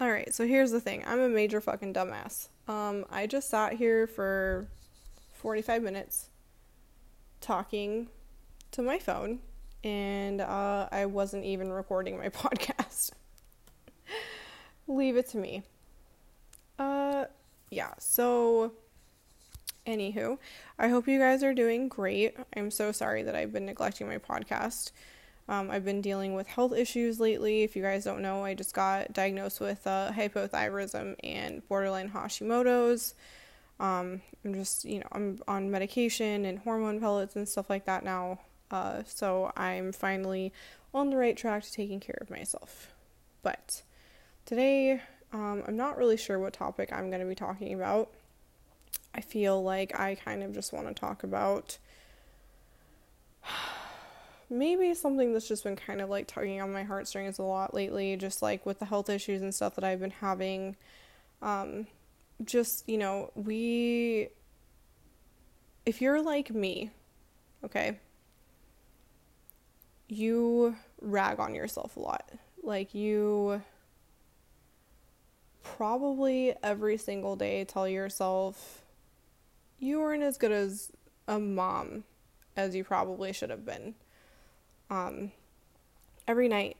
All right, so here's the thing. I'm a major fucking dumbass. Um, I just sat here for 45 minutes talking to my phone, and uh, I wasn't even recording my podcast. Leave it to me. Uh, yeah, so anywho, I hope you guys are doing great. I'm so sorry that I've been neglecting my podcast. Um, I've been dealing with health issues lately. If you guys don't know, I just got diagnosed with uh, hypothyroidism and borderline Hashimoto's. Um, I'm just, you know, I'm on medication and hormone pellets and stuff like that now. Uh, so I'm finally on the right track to taking care of myself. But today, um, I'm not really sure what topic I'm going to be talking about. I feel like I kind of just want to talk about maybe something that's just been kind of like tugging on my heartstrings a lot lately, just like with the health issues and stuff that I've been having. Um, just, you know, we, if you're like me, okay, you rag on yourself a lot. Like, you probably every single day tell yourself you weren't as good as a mom as you probably should have been. Um, every night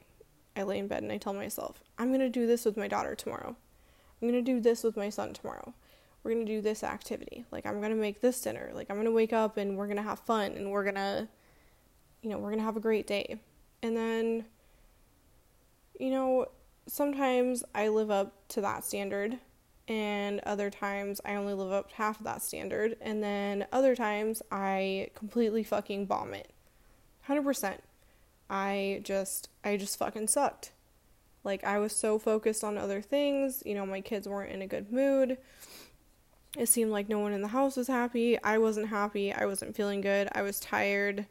I lay in bed and I tell myself, I'm going to do this with my daughter tomorrow. I'm going to do this with my son tomorrow. We're going to do this activity. Like, I'm going to make this dinner. Like, I'm going to wake up and we're going to have fun and we're going to, you know, we're going to have a great day. And then, you know, sometimes I live up to that standard and other times I only live up to half of that standard. And then other times I completely fucking bomb it. 100%. I just I just fucking sucked. Like I was so focused on other things, you know, my kids weren't in a good mood. It seemed like no one in the house was happy. I wasn't happy. I wasn't feeling good. I was tired.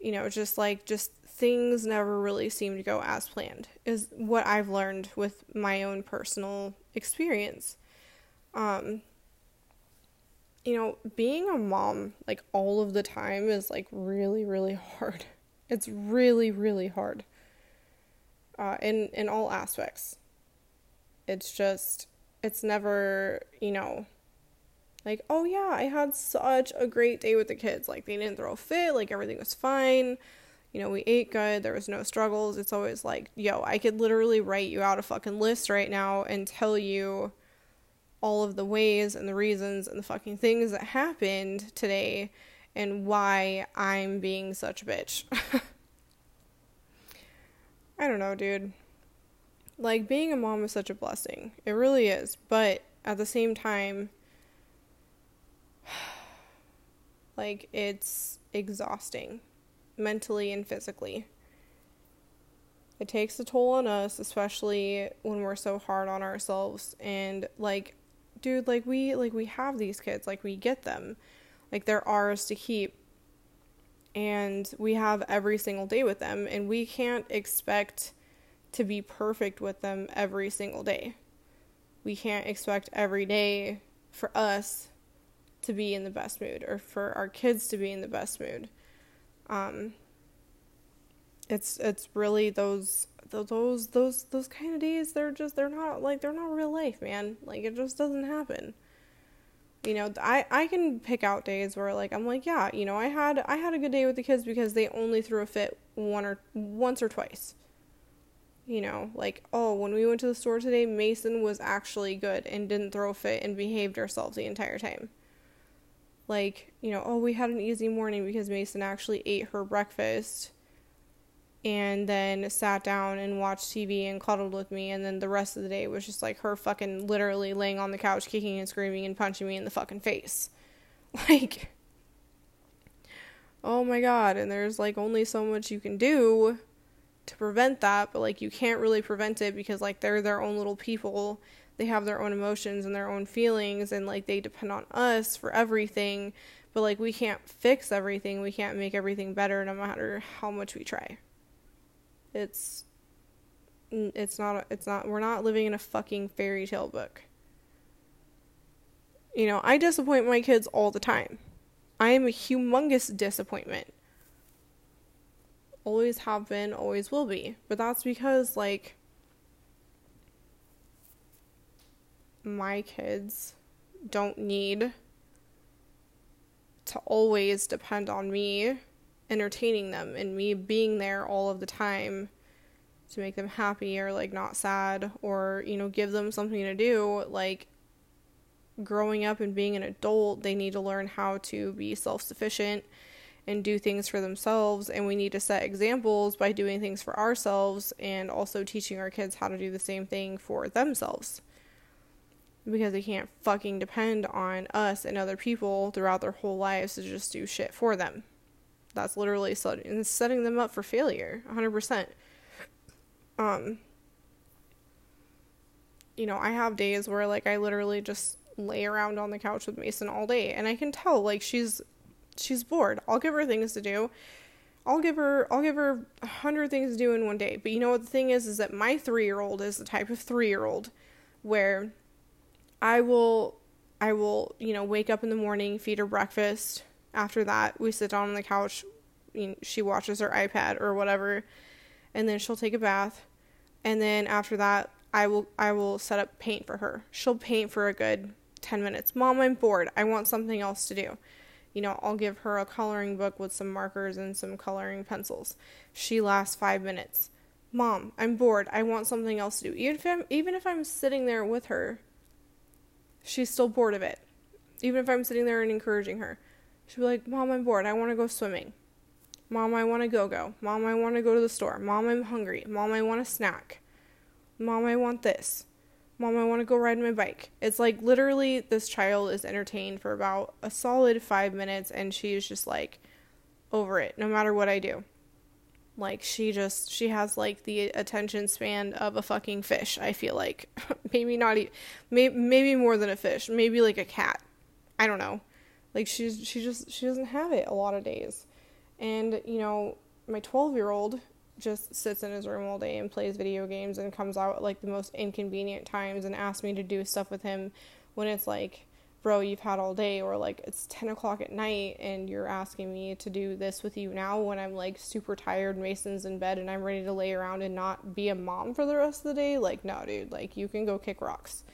You know, just like just things never really seemed to go as planned. Is what I've learned with my own personal experience. Um you know, being a mom like all of the time is like really really hard. It's really, really hard. Uh, in in all aspects. It's just it's never, you know, like, oh yeah, I had such a great day with the kids. Like they didn't throw a fit, like everything was fine. You know, we ate good, there was no struggles. It's always like, yo, I could literally write you out a fucking list right now and tell you all of the ways and the reasons and the fucking things that happened today and why I'm being such a bitch. I don't know, dude. Like, being a mom is such a blessing. It really is. But at the same time, like, it's exhausting mentally and physically. It takes a toll on us, especially when we're so hard on ourselves. And, like, dude, like, we, like, we have these kids, like, we get them like they're ours to keep. And we have every single day with them, and we can't expect to be perfect with them every single day. We can't expect every day for us to be in the best mood or for our kids to be in the best mood. Um, it's it's really those those those those kind of days they're just they're not like they're not real life man like it just doesn't happen you know i i can pick out days where like i'm like yeah you know i had i had a good day with the kids because they only threw a fit one or once or twice. You know like oh when we went to the store today mason was actually good and didn't throw a fit and behaved herself the entire time. Like you know oh we had an easy morning because mason actually ate her breakfast and then sat down and watched TV and cuddled with me. And then the rest of the day was just like her fucking literally laying on the couch, kicking and screaming and punching me in the fucking face. Like, oh my god. And there's like only so much you can do to prevent that, but like you can't really prevent it because like they're their own little people. They have their own emotions and their own feelings, and like they depend on us for everything. But like we can't fix everything, we can't make everything better no matter how much we try. It's it's not it's not we're not living in a fucking fairy tale book. You know, I disappoint my kids all the time. I am a humongous disappointment. Always have been, always will be. But that's because like my kids don't need to always depend on me entertaining them and me being there all of the time to make them happy or like not sad or you know give them something to do like growing up and being an adult they need to learn how to be self-sufficient and do things for themselves. And we need to set examples by doing things for ourselves and also teaching our kids how to do the same thing for themselves. Because they can't fucking depend on us and other people throughout their whole lives to just do shit for them that's literally setting, setting them up for failure 100% um you know i have days where like i literally just lay around on the couch with mason all day and i can tell like she's she's bored. I'll give her things to do. I'll give her I'll give her a hundred things to do in one day. But you know what the thing is is that my three year old is the type of three year old where I will I will, you know, wake up in the morning, feed her breakfast. After that, we sit down on the couch. She watches her iPad or whatever, and then she'll take a bath. And then after that, I will I will set up paint for her. She'll paint for a good 10 minutes. Mom, I'm bored. I want something else to do you know, I'll give her a coloring book with some markers and some coloring pencils. She lasts five minutes. Mom, I'm bored. I want something else to do. Even if I'm, even if I'm sitting there with her, she's still bored of it. Even if I'm sitting there and encouraging her, she'll be like, Mom, I'm bored. I want to go swimming. Mom, I want to go go. Mom, I want to go to the store. Mom, I'm hungry. Mom, I want a snack. Mom, I want this. Mom, I want to go ride my bike. It's like literally this child is entertained for about a solid five minutes and she's just like over it no matter what I do. Like she just she has like the attention span of a fucking fish. I feel like maybe not even maybe, maybe more than a fish. Maybe like a cat. I don't know. Like she's she just she doesn't have it a lot of days. And you know, my 12-year-old just sits in his room all day and plays video games and comes out like the most inconvenient times and asks me to do stuff with him when it's like bro you've had all day or like it's 10 o'clock at night and you're asking me to do this with you now when i'm like super tired mason's in bed and i'm ready to lay around and not be a mom for the rest of the day? Like no dude. Like you can go kick rocks.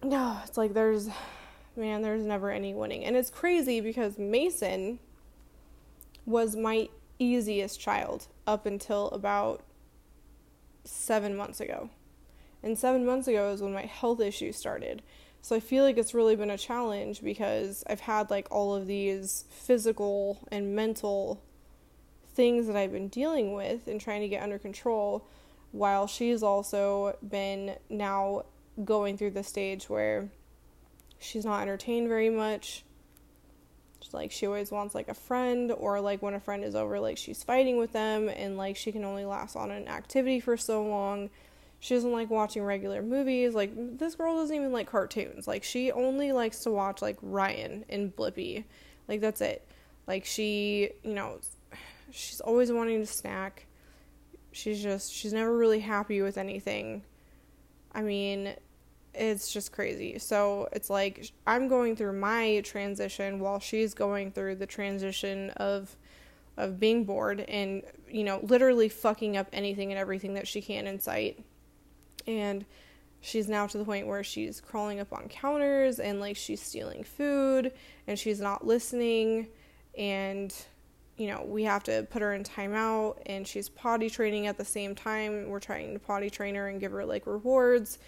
No it's like there's man there's never any winning and it's crazy because mason was my easiest child up until about seven months ago. And seven months ago is when my health issues started. So I feel like it's really been a challenge because I've had like all of these physical and mental things that I've been dealing with and trying to get under control while she's also been now going through the stage where she's not entertained very much. Like she always wants like a friend or like when a friend is over like she's fighting with them and like she can only last on an activity for so long. She doesn't like watching regular movies. Like this girl doesn't even like cartoons. Like she only likes to watch like ryan and blippi. Like that's it. Like she you know she's always wanting to snack. She's just she's never really happy with anything. I mean it's just crazy. So it's like I'm going through my transition while she's going through the transition of of being bored and you know literally fucking up anything and everything that she can in sight. And she's now to the point where she's crawling up on counters and like she's stealing food and she's not listening and you know, we have to put her in timeout and she's potty training at the same time. We're trying to potty train her and give her like rewards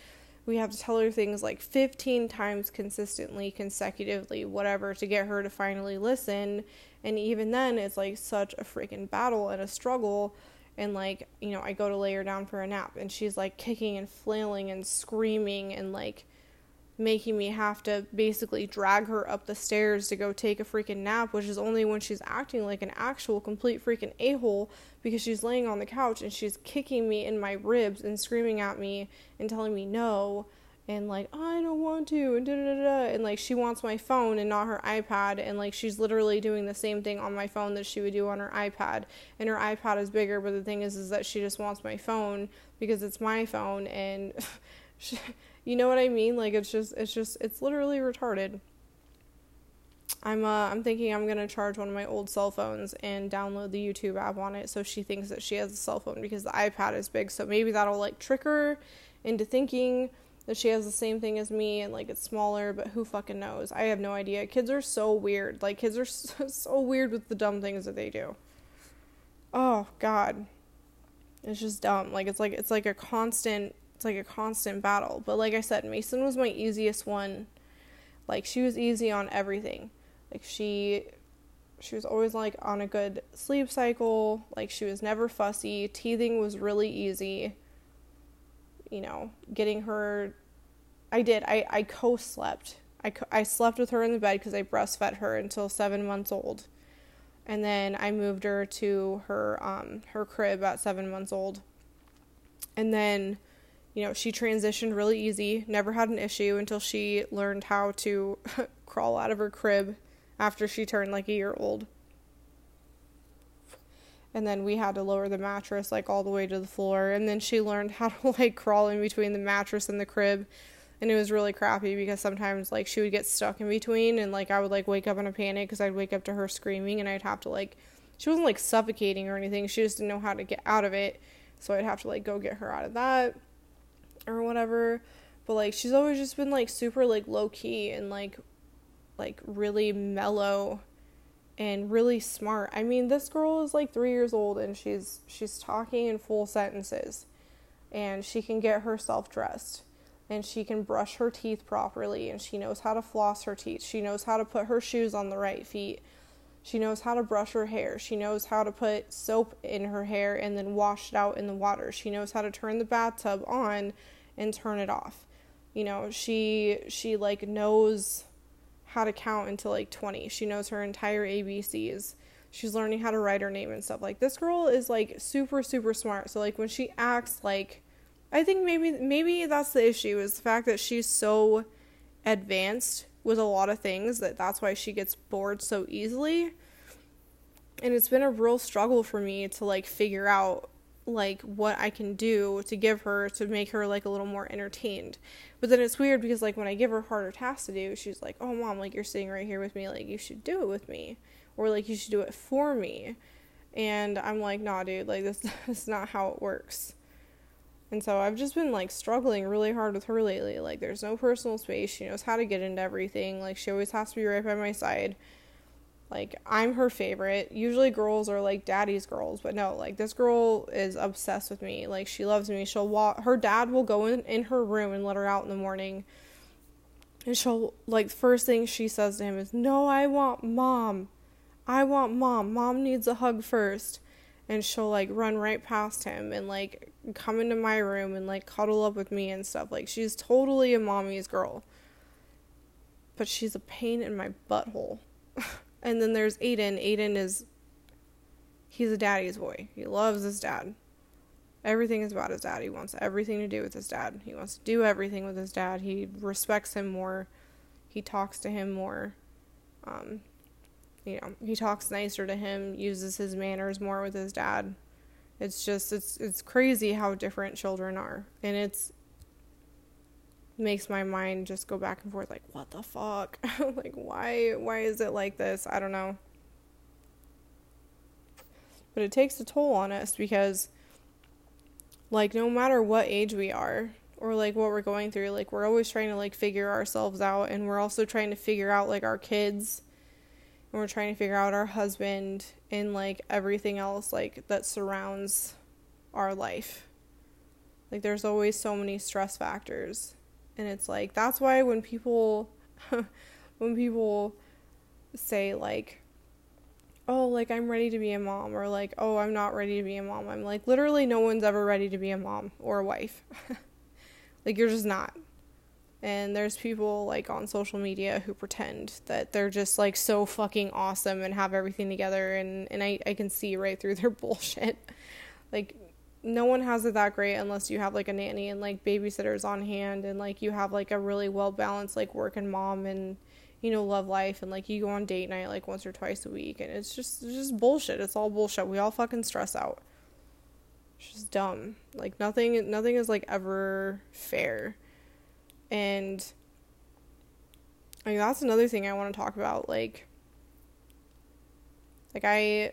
we have to tell her things like 15 times consistently, consecutively, whatever, to get her to finally listen. And even then, it's like such a freaking battle and a struggle. And like, you know, I go to lay her down for a nap, and she's like kicking and flailing and screaming and like making me have to basically drag her up the stairs to go take a freaking nap, which is only when she's acting like an actual complete freaking a hole because she's laying on the couch and she's kicking me in my ribs and screaming at me and telling me no and like I don't want to and da da da and like she wants my phone and not her iPad and like she's literally doing the same thing on my phone that she would do on her iPad. And her iPad is bigger but the thing is is that she just wants my phone because it's my phone and she, you know what I mean? Like it's just it's just it's literally retarded. I'm uh I'm thinking I'm gonna charge one of my old cell phones and download the YouTube app on it so she thinks that she has a cell phone because the iPad is big. So maybe that'll like trick her into thinking that she has the same thing as me and like it's smaller, but who fucking knows? I have no idea. Kids are so weird. Like kids are so, so weird with the dumb things that they do. Oh god. It's just dumb. Like it's like it's like a constant it's like a constant battle. But like I said, Mason was my easiest one. Like she was easy on everything. Like she she was always like on a good sleep cycle. Like she was never fussy. Teething was really easy you know, getting her. I did. I, I co slept. I, co- I slept with her in the bed because I breastfed her until seven months old. And then I moved her to her um, her crib at seven months old. And then, you know, she transitioned really easy, never had an issue until she learned how to crawl out of her crib after she turned like a year old. And then we had to lower the mattress like all the way to the floor. And then she learned how to like crawl in between the mattress and the crib. And it was really crappy because sometimes like she would get stuck in between and like I would like wake up in a panic because I'd wake up to her screaming and I'd have to like she wasn't like suffocating or anything. She just didn't know how to get out of it. So I'd have to like go get her out of that or whatever but like she's always just been like super like low key and like like really mellow and really smart. I mean, this girl is like 3 years old and she's she's talking in full sentences and she can get herself dressed and she can brush her teeth properly and she knows how to floss her teeth. She knows how to put her shoes on the right feet. She knows how to brush her hair. She knows how to put soap in her hair and then wash it out in the water. She knows how to turn the bathtub on and turn it off. You know, she she like knows how to count until like 20. She knows her entire ABCs. She's learning how to write her name and stuff. Like this girl is like super super smart. So like when she acts like I think maybe maybe that's the issue is the fact that she's so advanced with a lot of things that that's why she gets bored so easily. And it's been a real struggle for me to like figure out like what I can do to give her to make her like a little more entertained. But then it's weird because like when I give her harder tasks to do, she's like, "Oh mom, like you're sitting right here with me, like you should do it with me." Or like you should do it for me. And I'm like, "Nah, dude, like this is not how it works." And so I've just been like struggling really hard with her lately. Like there's no personal space. She knows how to get into everything. Like she always has to be right by my side like I'm her favorite. Usually girls are like daddy's girls, but no, like this girl is obsessed with me. Like she loves me. She'll walk her dad will go in in her room and let her out in the morning. And she'll like first thing she says to him is, "No, I want mom. I want mom. Mom needs a hug first. And she'll like run right past him and like come into my room and like cuddle up with me and stuff. Like she's totally a mommy's girl. But she's a pain in my butthole. And then there's Aiden. Aiden is he's a daddy's boy. He loves his dad. Everything is about his dad. He wants everything to do with his dad. He wants to do everything with his dad. He respects him more. He talks to him more. Um, you know, he talks nicer to him, uses his manners more with his dad. It's just it's it's crazy how different children are. And it's makes my mind just go back and forth like what the fuck? Like why why is it like this? I don't know. But it takes a toll on us because like no matter what age we are or like what we're going through like we're always trying to like figure ourselves out and we're also trying to figure out like our kids and we're trying to figure out our husband and like everything else like that surrounds our life. Like there's always so many stress factors and it's like that's why when people when people say like oh like i'm ready to be a mom or like oh i'm not ready to be a mom i'm like literally no one's ever ready to be a mom or a wife. Like you're just not. And there's people like on social media who pretend that they're just like so fucking awesome and have everything together and and i, I can see right through their bullshit. Like no one has it that great unless you have like a nanny and like babysitters on hand and like you have like a really well balanced like work and mom and you know love life and like you go on date night like once or twice a week and it's just it's just bullshit. It's all bullshit. We all fucking stress out. It's just dumb. Like nothing nothing is like ever fair. And mean, that's another thing I want to talk about like like I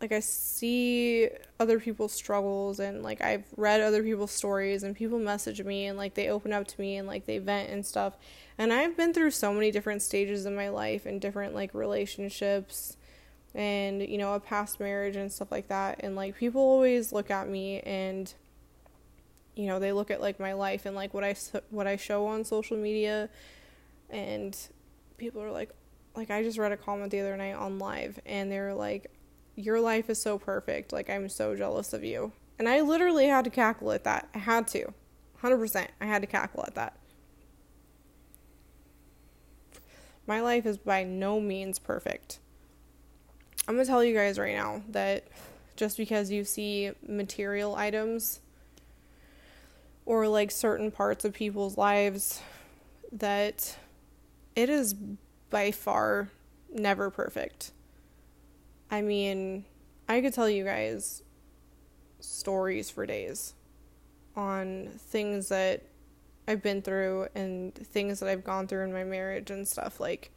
like I see other people's struggles and like I've read other people's stories and people message me and like they open up to me and like they vent and stuff. And I've been through so many different stages in my life and different like relationships and you know a past marriage and stuff like that and like people always look at me and you know they look at like my life and like what I what I show on social media and people are like like I just read a comment the other night on live and they were like your life is so perfect like I'm so jealous of you. And I literally had to cackle at that. I had to. 100% I had to cackle at that. My life is by no means perfect. I'm going to tell you guys right now that just because you see material items or like certain parts of people's lives that it is by far never perfect. I mean, I could tell you guys stories for days on things that I've been through and things that I've gone through in my marriage and stuff. Like,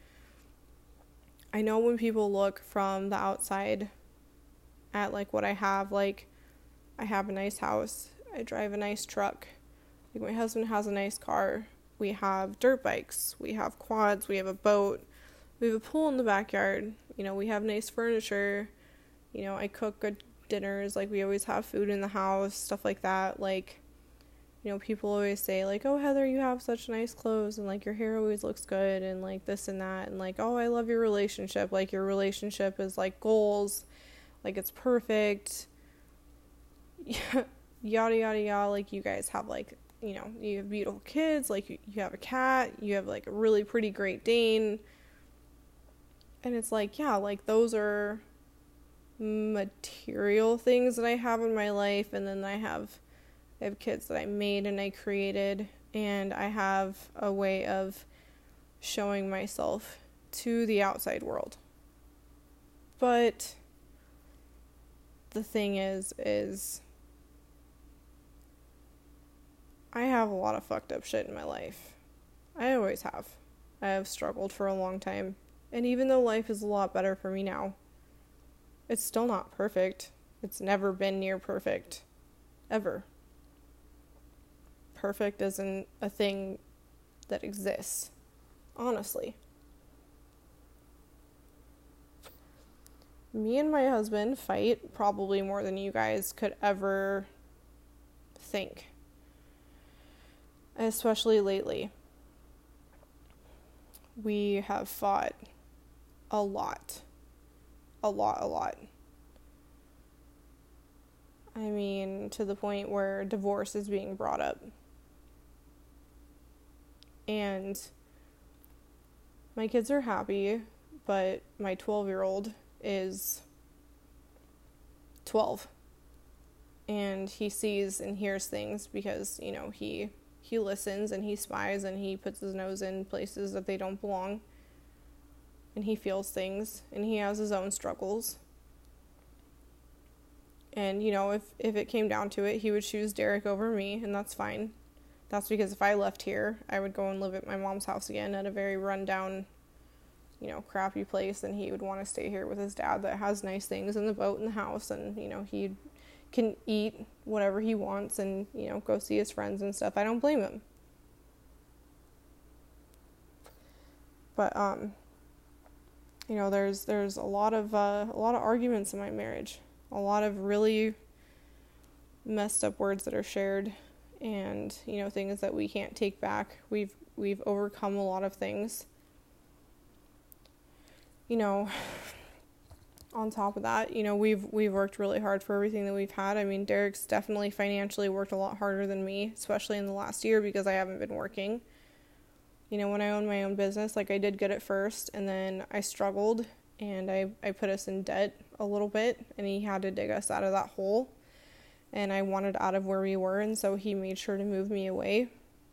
I know when people look from the outside at like what I have, like, I have a nice house, I drive a nice truck, like, my husband has a nice car, we have dirt bikes, we have quads, we have a boat, we have a pool in the backyard, you know, we have nice furniture, you know, I cook good dinners, like we always have food in the house, stuff like that. Like, you know, people always say like, "Oh, Heather, you have such nice clothes and like your hair always looks good and like this and that and like, "Oh, I love your relationship. Like your relationship is like goals. Like it's perfect." yada yada yada like you guys have like you know, you have beautiful kids, like you, you have a cat, you have like a really pretty Great Dane. And it's like, yeah, like those are material things that I have in my life and then I have I have kids that I made and I created and I have a way of showing myself to the outside world. But the thing is is I have a lot of fucked up shit in my life. I always have. I have struggled for a long time. And even though life is a lot better for me now, it's still not perfect. It's never been near perfect. Ever. Perfect isn't a thing that exists. Honestly. Me and my husband fight probably more than you guys could ever think especially lately. We have fought a lot. A lot, a lot. I mean, to the point where divorce is being brought up. And my kids are happy, but my 12 year old is 12. And he sees and hears things because, you know, he he listens and he spies and he puts his nose in places that they don't belong. And he feels things and he has his own struggles. And you know, if if it came down to it, he would choose Derek over me, and that's fine. That's because if I left here, I would go and live at my mom's house again at a very rundown, you know, crappy place, and he would want to stay here with his dad that has nice things in the boat and the house, and you know, he'd can eat whatever he wants and, you know, go see his friends and stuff. I don't blame him. But um you know, there's there's a lot of uh, a lot of arguments in my marriage. A lot of really messed up words that are shared and, you know, things that we can't take back. We've we've overcome a lot of things. You know, on top of that, you know, we've we've worked really hard for everything that we've had. I mean, Derek's definitely financially worked a lot harder than me, especially in the last year because I haven't been working. You know, when I owned my own business, like I did good at first and then I struggled and I I put us in debt a little bit and he had to dig us out of that hole. And I wanted out of where we were and so he made sure to move me away.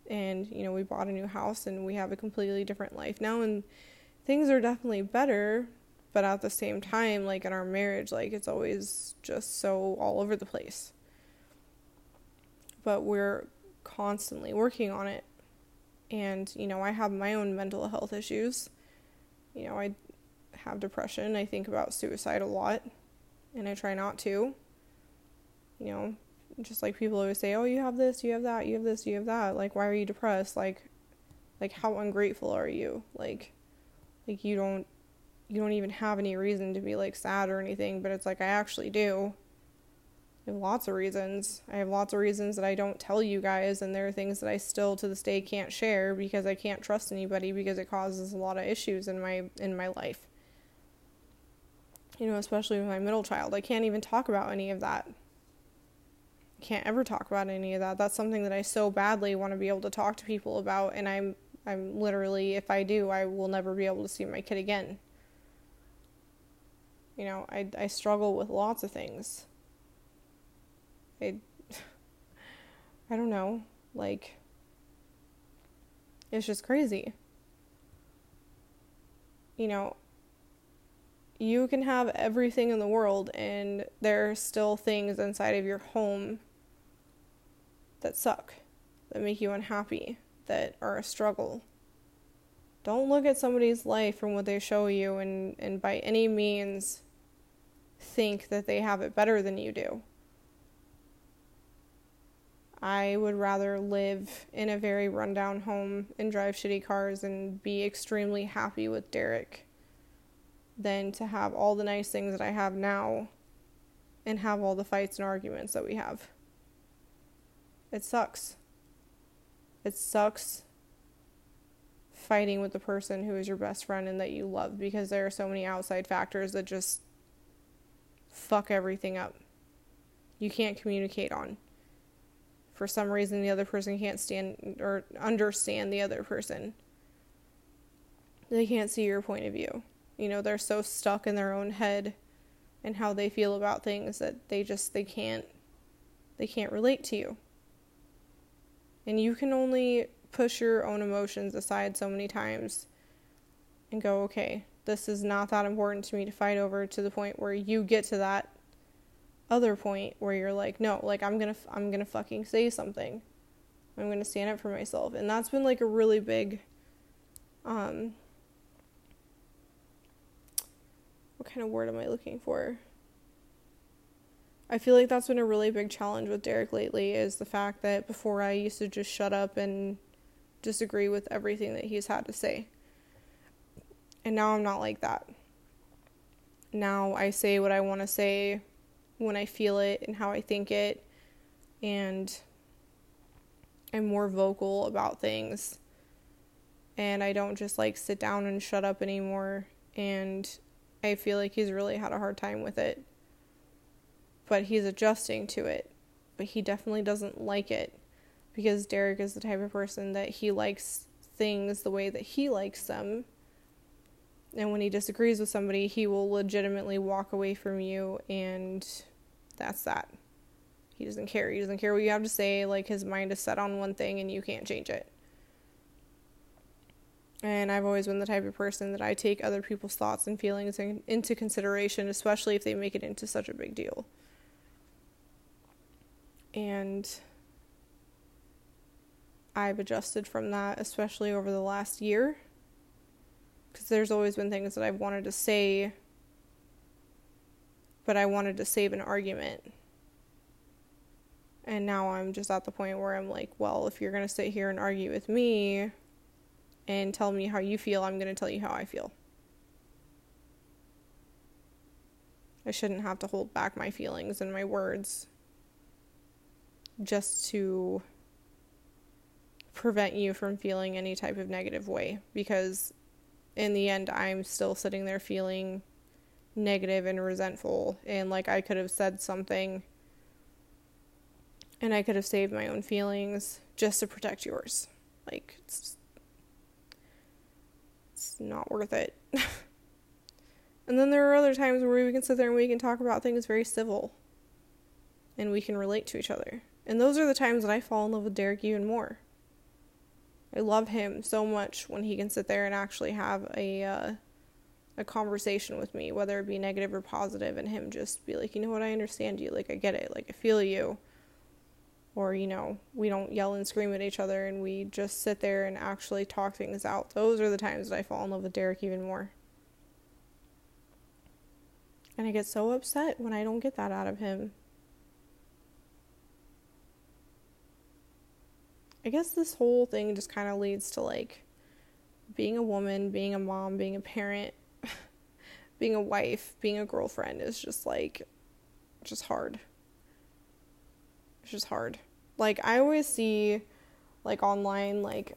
And you know, we bought a new house and we have a completely different life now and things are definitely better but at the same time like in our marriage like it's always just so all over the place but we're constantly working on it and you know i have my own mental health issues you know i have depression i think about suicide a lot and I try not to. You know, just like people always say, "Oh, you have this, you have that, you have this, you have that." Like, why are you depressed? Like, like how ungrateful are you? Like, like you don't, you don't even have any reason to be like sad or anything. But it's like I actually do. I have lots of reasons. I have lots of reasons that I don't tell you guys, and there are things that I still to this day can't share because I can't trust anybody because it causes a lot of issues in my in my life. You know, especially with my middle child. I can't even talk about any of that can't ever talk about any of that. That's something that I so badly want to be able to talk to people about and I'm I'm literally if I do, I will never be able to see my kid again. You know, I I struggle with lots of things. I I don't know, like it's just crazy. You know, you can have everything in the world and there are still things inside of your home that suck, that make you unhappy, that are a struggle. Don't look at somebody's life from what they show you and, and by any means think that they have it better than you do. I would rather live in a very rundown home and drive shitty cars and be extremely happy with Derek than to have all the nice things that I have now and have all the fights and arguments that we have. It sucks. It sucks fighting with the person who is your best friend and that you love because there are so many outside factors that just fuck everything up. You can't communicate on. For some reason, the other person can't stand or understand the other person. They can't see your point of view. You know, they're so stuck in their own head and how they feel about things that they just they can't they can't relate to you. And you can only push your own emotions aside so many times and go, okay, this is not that important to me to fight over to the point where you get to that other point where you're like, no, like I'm going to I'm going to fucking say something. I'm going to stand up for myself. And that's been like a really big um what kind of word am I looking for? I feel like that's been a really big challenge with Derek lately is the fact that before I used to just shut up and disagree with everything that he's had to say. And now I'm not like that. Now I say what I want to say when I feel it and how I think it and I'm more vocal about things. And I don't just like sit down and shut up anymore and I feel like he's really had a hard time with it but he's adjusting to it. But he definitely doesn't like it because Derek is the type of person that he likes things the way that he likes them. And when he disagrees with somebody, he will legitimately walk away from you, and that's that. He doesn't care. He doesn't care what you have to say. Like, his mind is set on one thing, and you can't change it. And I've always been the type of person that I take other people's thoughts and feelings in, into consideration, especially if they make it into such a big deal. And I've adjusted from that, especially over the last year. Because there's always been things that I've wanted to say, but I wanted to save an argument. And now I'm just at the point where I'm like, well, if you're going to sit here and argue with me and tell me how you feel, I'm going to tell you how I feel. I shouldn't have to hold back my feelings and my words just to prevent you from feeling any type of negative way because in the end I'm still sitting there feeling negative and resentful and like I could have said something and I could have saved my own feelings just to protect yours. Like it's it's not worth it. and then there are other times where we can sit there and we can talk about things very civil and we can relate to each other. And those are the times that I fall in love with Derek even more. I love him so much when he can sit there and actually have a uh, a conversation with me, whether it be negative or positive, and him just be like, you know what, I understand you, like I get it, like I feel you. Or, you know, we don't yell and scream at each other and we just sit there and actually talk things out. Those are the times that I fall in love with Derek even more. And I get so upset when I don't get that out of him. I guess this whole thing just kind of leads to like being a woman, being a mom, being a parent, being a wife, being a girlfriend is just like just hard. It's just hard. Like I always see like online like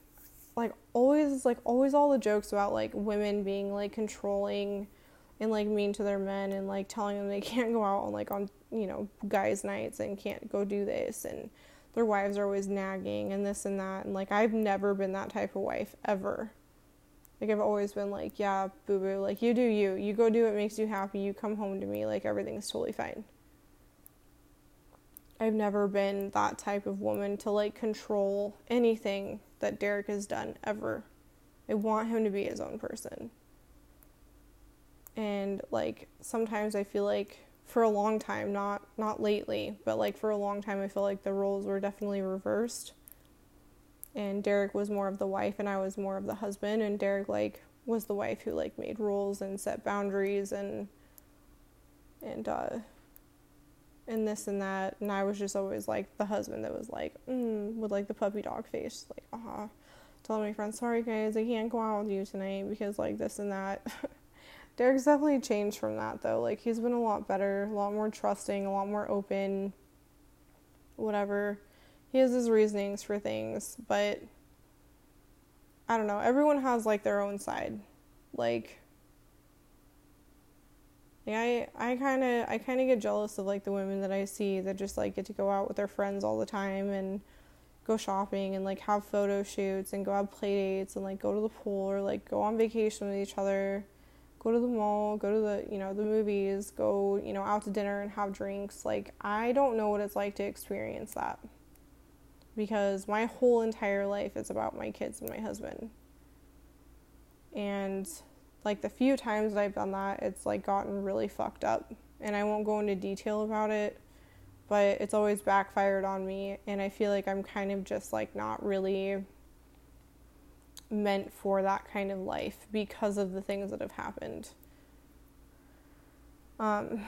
like always like always all the jokes about like women being like controlling and like mean to their men and like telling them they can't go out on like on you know guys nights and can't go do this and their wives are always nagging and this and that and like I've never been that type of wife ever. Like I've always been like, yeah, boo boo, like you do you. You go do what makes you happy. You come home to me, like everything's totally fine. I've never been that type of woman to like control anything that Derek has done ever. I want him to be his own person. And like sometimes I feel like for a long time, not not lately, but like for a long time I feel like the roles were definitely reversed. And Derek was more of the wife and I was more of the husband and Derek like was the wife who like made rules and set boundaries and and uh and this and that and I was just always like the husband that was like mm, with like the puppy dog face like ah telling my friends sorry guys I can't go out with you tonight because like this and that Derek's definitely changed from that though. Like he's been a lot better, a lot more trusting, a lot more open. Whatever. He has his reasonings for things, but I don't know. Everyone has like their own side. Like yeah, I I kind of I kind of get jealous of like the women that I see that just like get to go out with their friends all the time and go shopping and like have photo shoots and go have play dates and like go to the pool or like go on vacation with each other go to the mall, go to the, you know, the movies, go, you know, out to dinner and have drinks. Like I don't know what it's like to experience that. Because my whole entire life is about my kids and my husband. And like the few times that I've done that, it's like gotten really fucked up. And I won't go into detail about it, but it's always backfired on me and I feel like I'm kind of just like not really meant for that kind of life because of the things that have happened. Um,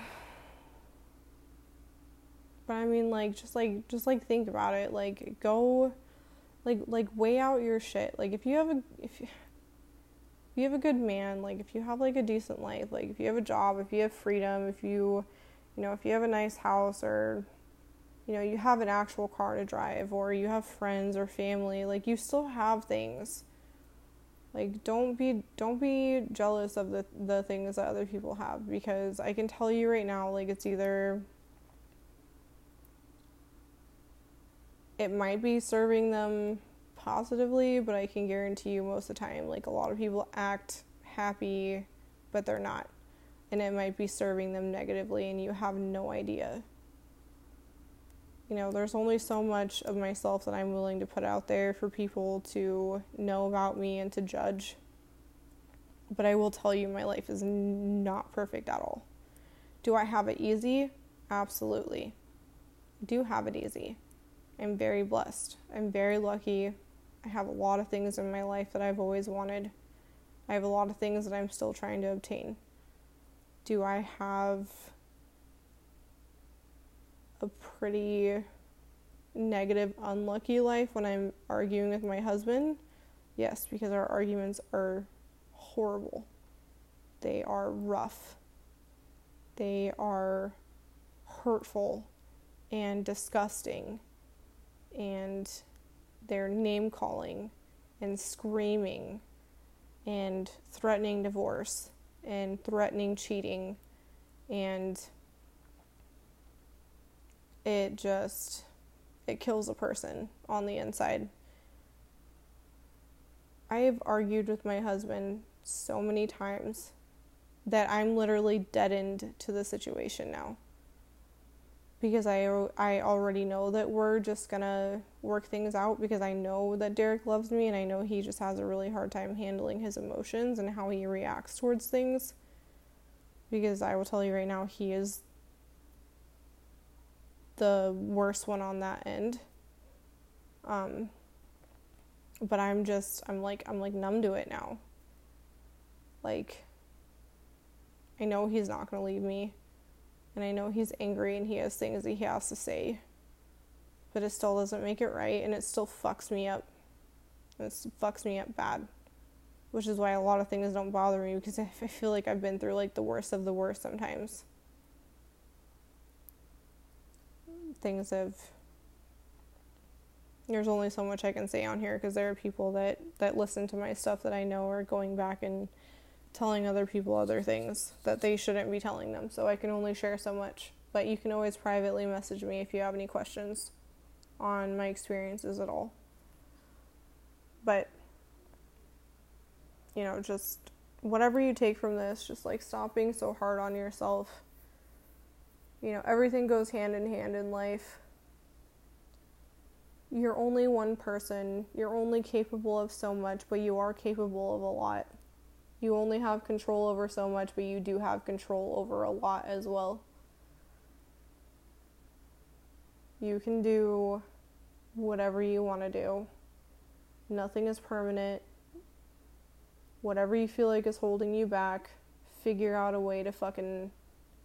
but I mean, like, just like, just like, think about it. Like, go, like, like, weigh out your shit. Like, if you have a, if you, if you have a good man, like, if you have like a decent life, like, if you have a job, if you have freedom, if you, you know, if you have a nice house or, you know, you have an actual car to drive, or you have friends or family, like, you still have things like don't be don't be jealous of the the things that other people have because I can tell you right now like it's either it might be serving them positively, but I can guarantee you most of the time like a lot of people act happy but they're not. And it might be serving them negatively and you have no idea you know, there's only so much of myself that I'm willing to put out there for people to know about me and to judge. But I will tell you, my life is not perfect at all. Do I have it easy? Absolutely. Do I do have it easy. I'm very blessed. I'm very lucky. I have a lot of things in my life that I've always wanted. I have a lot of things that I'm still trying to obtain. Do I have a pretty negative, unlucky life when I'm arguing with my husband. Yes, because our arguments are horrible. They are rough. They are hurtful and disgusting. And they're name calling and screaming and threatening divorce and threatening cheating and it just it kills a person on the inside. I have argued with my husband so many times that I'm literally deadened to the situation now. Because I I already know that we're just to work things out because I know that Derek loves me and I know he just has a really hard time handling his emotions and how he reacts towards things. Because I will tell you right now he is the worst one on that end. Um, but I'm just I'm like I'm like numb to it now. Like I know he's not to leave me. And I know he's angry and he has things that he has to say. But it still doesn't make it right and it still fucks me up. It fucks me up bad. Which is why a lot of things don't bother me because I feel like I've been through like the worst of the worst sometimes. Things have there's only so much I can say on here because there are people that that listen to my stuff that I know are going back and telling other people other things that they shouldn't be telling them. So I can only share so much. But you can always privately message me if you have any questions on my experiences at all. But you know, just whatever you take from this, just like stop being so hard on yourself. You know, everything goes hand in hand in life you're only one person. You're only capable of so much, but you are capable of a lot. You only have control over so much, but you do have control over a lot as well. You can do whatever you want to do. Nothing is permanent. Whatever you feel like is holding you back, figure out a way to fucking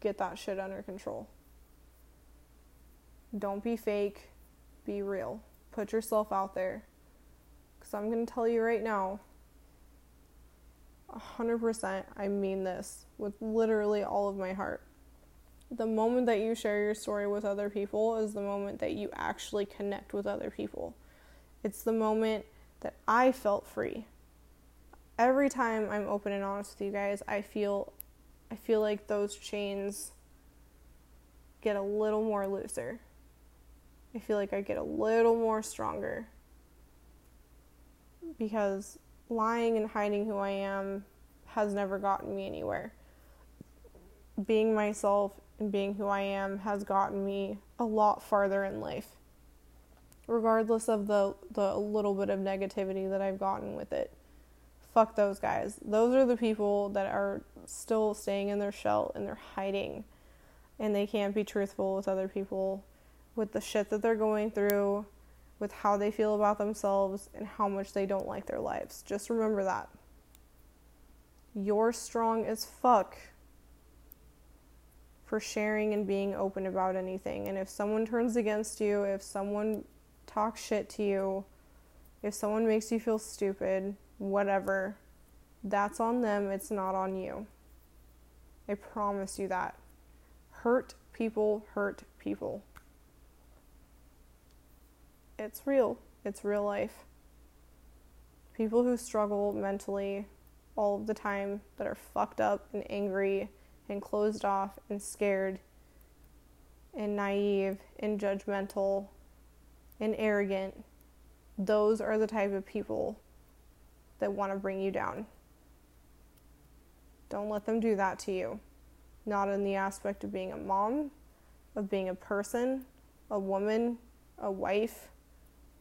get that shit under control. Don't be fake, be real. Put yourself out there. Because I'm going to tell you right now 100% I mean this with literally all of my heart. The moment that you share your story with other people is the moment that you actually connect with other people. It's the moment that I felt free. Every time I'm open and honest with you guys, I feel I feel like those chains get a little more looser. I feel like I get a little more stronger because lying and hiding who I am has never gotten me anywhere. Being myself and being who I am has gotten me a lot farther in life. Regardless of the the little bit of negativity that I've gotten with it. Fuck those guys. Those are the people that are still staying in their shell and they're hiding and they can't be truthful with other people with the shit that they're going through, with how they feel about themselves, and how much they don't like their lives. Just remember that. You're strong as fuck for sharing and being open about anything. And if someone turns against you, if someone talks shit to you, if someone makes you feel stupid, whatever, that's on them, it's not on you. I promise you that. Hurt people hurt people it's real. It's real life. People who struggle mentally all of the time, that are fucked up and angry and closed off and scared and naive and judgmental and arrogant, those are the type of people that want to bring you down. Don't let them do that to you. Not in the aspect of being a mom, of being a person, a woman, a wife,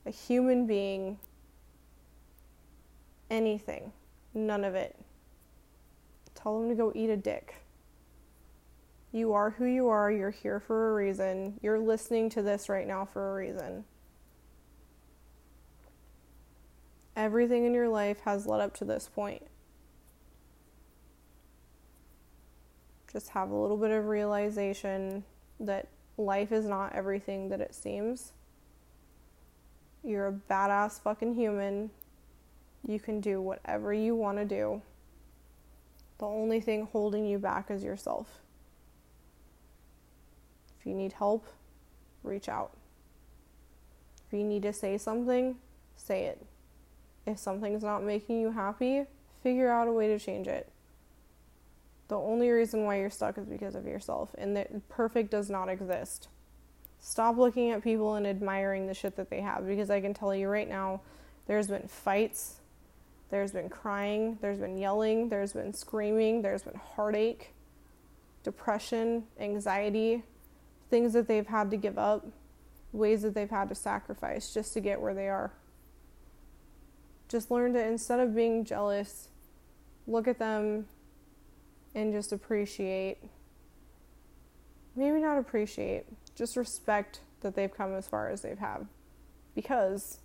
a human being, anything. None of it. Tell them to go eat a dick. You are who you are. You're here for a reason. You're listening to this right now for a reason. Everything in your life has led up to this point. Just have a little bit of realization that life is not everything that it seems. You're a badass fucking human. You can do whatever you want to do. The only thing holding you back is yourself. If you need help, reach out. If you need to say something, say it. If something's not making you happy, figure out a way to change it. The only reason why you're stuck is because of yourself, and that perfect does not exist. Stop looking at people and admiring the shit that they have because I can tell you right now, there's been fights, there's been crying, there's been yelling, there's been screaming, there's been heartache, depression, anxiety, things that they've had to give up, ways that they've had to sacrifice just to get where they are. Just learn to, instead of being jealous, look at them and just appreciate. Maybe not appreciate, just respect that they've come as far as they've have because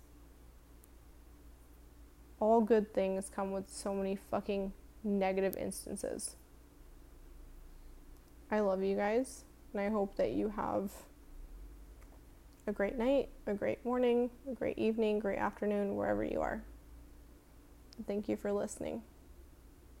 all good things come with so many fucking negative instances I love you guys, and I hope that you have a great night, a great morning, a great evening, great afternoon, wherever you are. Thank you for listening.